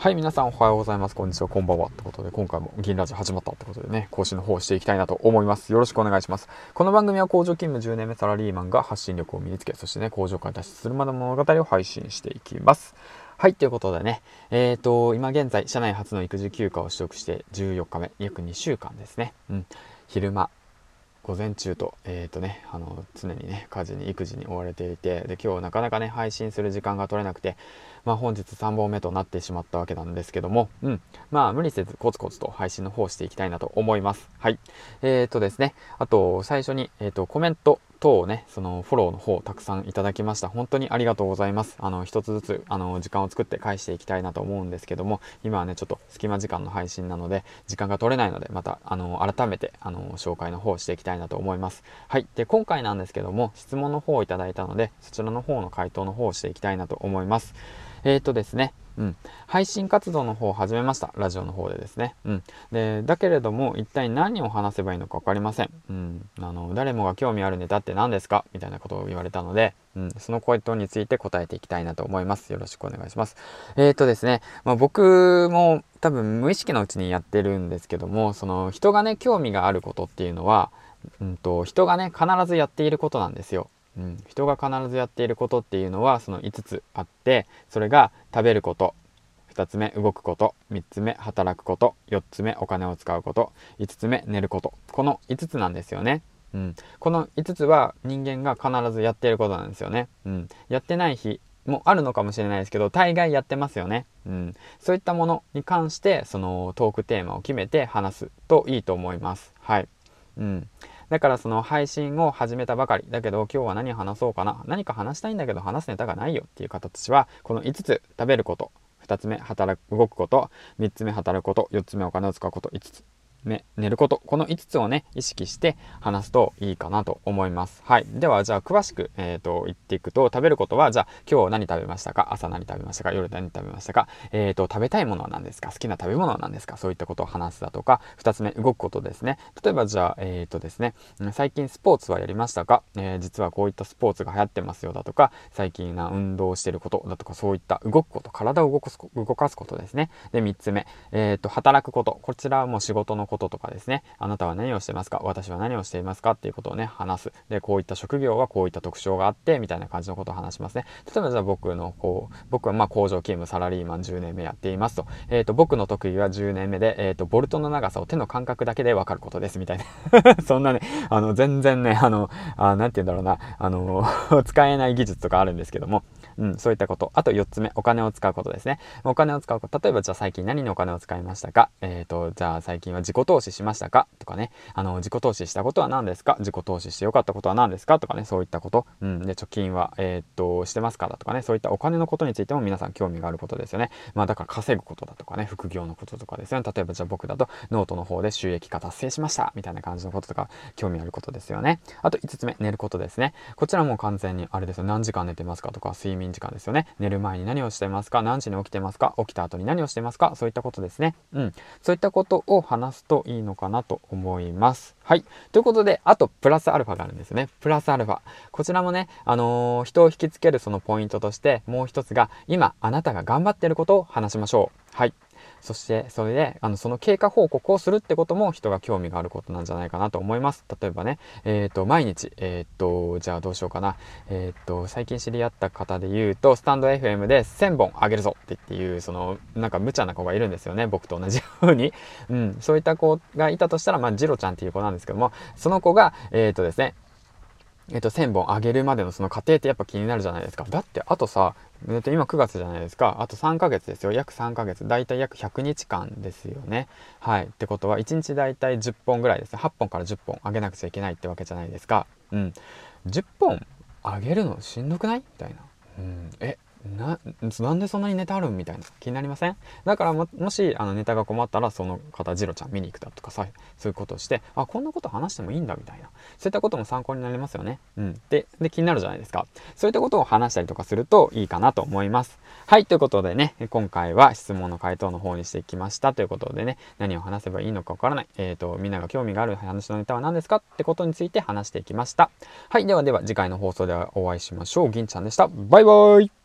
はい、皆さんおはようございます。こんにちは、こんばんは。ってことで、今回も銀ラジオ始まったってことでね、更新の方をしていきたいなと思います。よろしくお願いします。この番組は工場勤務10年目サラリーマンが発信力を身につけ、そしてね、工場から脱出するまでの物語を配信していきます。はい、ということでね、えっ、ー、と、今現在、社内初の育児休暇を取得して14日目、約2週間ですね。うん。昼間、午前中と、えっ、ー、とね、あの、常にね、家事に育児に追われていて、で、今日なかなかね、配信する時間が取れなくて、まあ本日3本目となってしまったわけなんですけども、うん。まあ無理せずコツコツと配信の方していきたいなと思います。はい。えっ、ー、とですね、あと最初に、えっ、ー、と、コメント、等をね、そのフォローの方をたくさんいただきました。本当にありがとうございます。あの、一つずつ、あの、時間を作って返していきたいなと思うんですけども、今はね、ちょっと隙間時間の配信なので、時間が取れないので、また、あの、改めて、あの、紹介の方をしていきたいなと思います。はい。で、今回なんですけども、質問の方をいただいたので、そちらの方の回答の方をしていきたいなと思います。えっ、ー、とですね、うん、配信活動の方を始めました。ラジオの方でですね。うん。で、だけれども、一体何を話せばいいのか分かりません。うん。あの、誰もが興味あるネタって何ですか？みたいなことを言われたので、うん。その回答について答えていきたいなと思います。よろしくお願いします。えっ、ー、とですね、まあ、僕も多分無意識のうちにやってるんですけども、その人がね、興味があることっていうのは、うんと、人がね、必ずやっていることなんですよ。うん、人が必ずやっていることっていうのはその5つあってそれが食べること2つ目動くこと3つ目働くこと4つ目お金を使うこと5つ目寝ることこの5つなんですよね。うん、この5つは人間が必ずやっていることなんですよね。うん、やってない日もあるのかもしれないですけど大概やってますよね。うん、そういったものに関してそのトークテーマを決めて話すといいと思います。はい。うん。だからその配信を始めたばかり。だけど今日は何話そうかな。何か話したいんだけど話すネタがないよっていう方たちは、この5つ食べること、2つ目働く、動くこと、3つ目働くこと、4つ目お金を使うこと、5つ目、寝ること。この5つをね、意識して話すといいかなと思います。はい。では、じゃあ、詳しく、えっ、ー、と、言っていくと、食べることは、じゃあ、今日何食べましたか？朝何食べましたか？夜何食べましたか？えっ、ー、と、食べたいものは何ですか？好きな食べ物は何ですか？そういったことを話すだとか、2つ目、動くことですね。例えば、じゃあ、えっ、ー、とですね、最近スポーツはやりましたか？え実はこういったスポーツが流行ってますよだとか、最近な運動してることだとか、そういった動くこと、体を動かす動かすことですね。で、3つ目、えっ、と、働くこと。こちらはもう仕事のこととかですね。あなたは何をしてますか？私は何をしていますか？っていうことをね、話す。で、こういった職業はこういった特徴があって、みたいな感じのことを話しますね。例えばじゃあ僕の、こう、僕はまあ工場勤務サラリーマン10年目やっていますと。えっ、ー、と、僕の特技は10年目で、えっ、ー、と、ボルトの長さを手の感覚だけでわかることです、みたいな。そんなね、あの、全然ね、あの、あなんて言うんだろうな、あの、使えない技術とかあるんですけども、うん、そういったこと。あと4つ目、お金を使うことですね。お金を使うこと。例えばじゃあ最近何にお金を使いましたか？えっ、ー、と、じゃあ最近は自己投資しましたか？とかね。あの、自己投資したことは何ですか？自己投資してよかったことは何ですか？とかね、そういったこと。うん。で、貯金は、えっ、と、してますかだとかね、そういったお金のことについても皆さん興味があることですよね。まあだから稼ぐことだとかね、副業のこととかですよね。例えばじゃあ僕だとノートの方で収益化達成しましたみたいな感じのこととか興味あることですよね。あと5つ目、寝ることですね。こちらも完全にあれですよ。何時間寝てますかとか睡眠時間ですよね。寝る前に何をしてますか？何時に起きてますか？起きた後に何をしてますか？そういったことですね。うん。そういったことを話すといいのかなと思います。はい。ということで、あと、プラスアルファがあるんですね。プラスアルファ。こちらもね、あのー、人を引きつけるそのポイントとして、もう一つが、今、あなたが頑張っていることを話しましょう。はい。そして、それで、あの、その経過報告をするってことも人が興味があることなんじゃないかなと思います。例えばね、えっ、ー、と、毎日、えっ、ー、と、じゃあどうしようかな。えっ、ー、と、最近知り合った方で言うと、スタンド FM で1000本あげるぞって言っていう、その、なんか無茶な子がいるんですよね。僕と同じように。うん、そういった子がいたとしたら、まあ、ジロちゃんっていう子なんですけども、その子が、えっ、とですね、えっと、1000本上げるまでのその過程ってやっぱ気になるじゃないですか。だって、あとさ、えっと、今9月じゃないですか。あと3ヶ月ですよ。約3ヶ月。だいたい約100日間ですよね。はい。ってことは、1日だいたい10本ぐらいですね。8本から10本上げなくちゃいけないってわけじゃないですか。うん。10本上げるのしんどくない？みたいな。うん。え、な、なんでそんなにネタあるんみたいな気になりません？だからも、もし、あの、ネタが困ったら、その方、ジロちゃん見に行くだとかさ、そういうことをして、あ、こんなこと話してもいいんだみたいな。そういったことも参考になりますよね。うん。で、で、気になるじゃないですか。そういったことを話したりとかするといいかなと思います。はい、ということでね、今回は質問の回答の方にしていきましたということでね、何を話せばいいのかわからない。えっ、ー、と、みんなが興味がある話のネタは何ですか？ってことについて話していきました。はい、ではでは次回の放送ではお会いしましょう。銀ちゃんでした。バイバーイ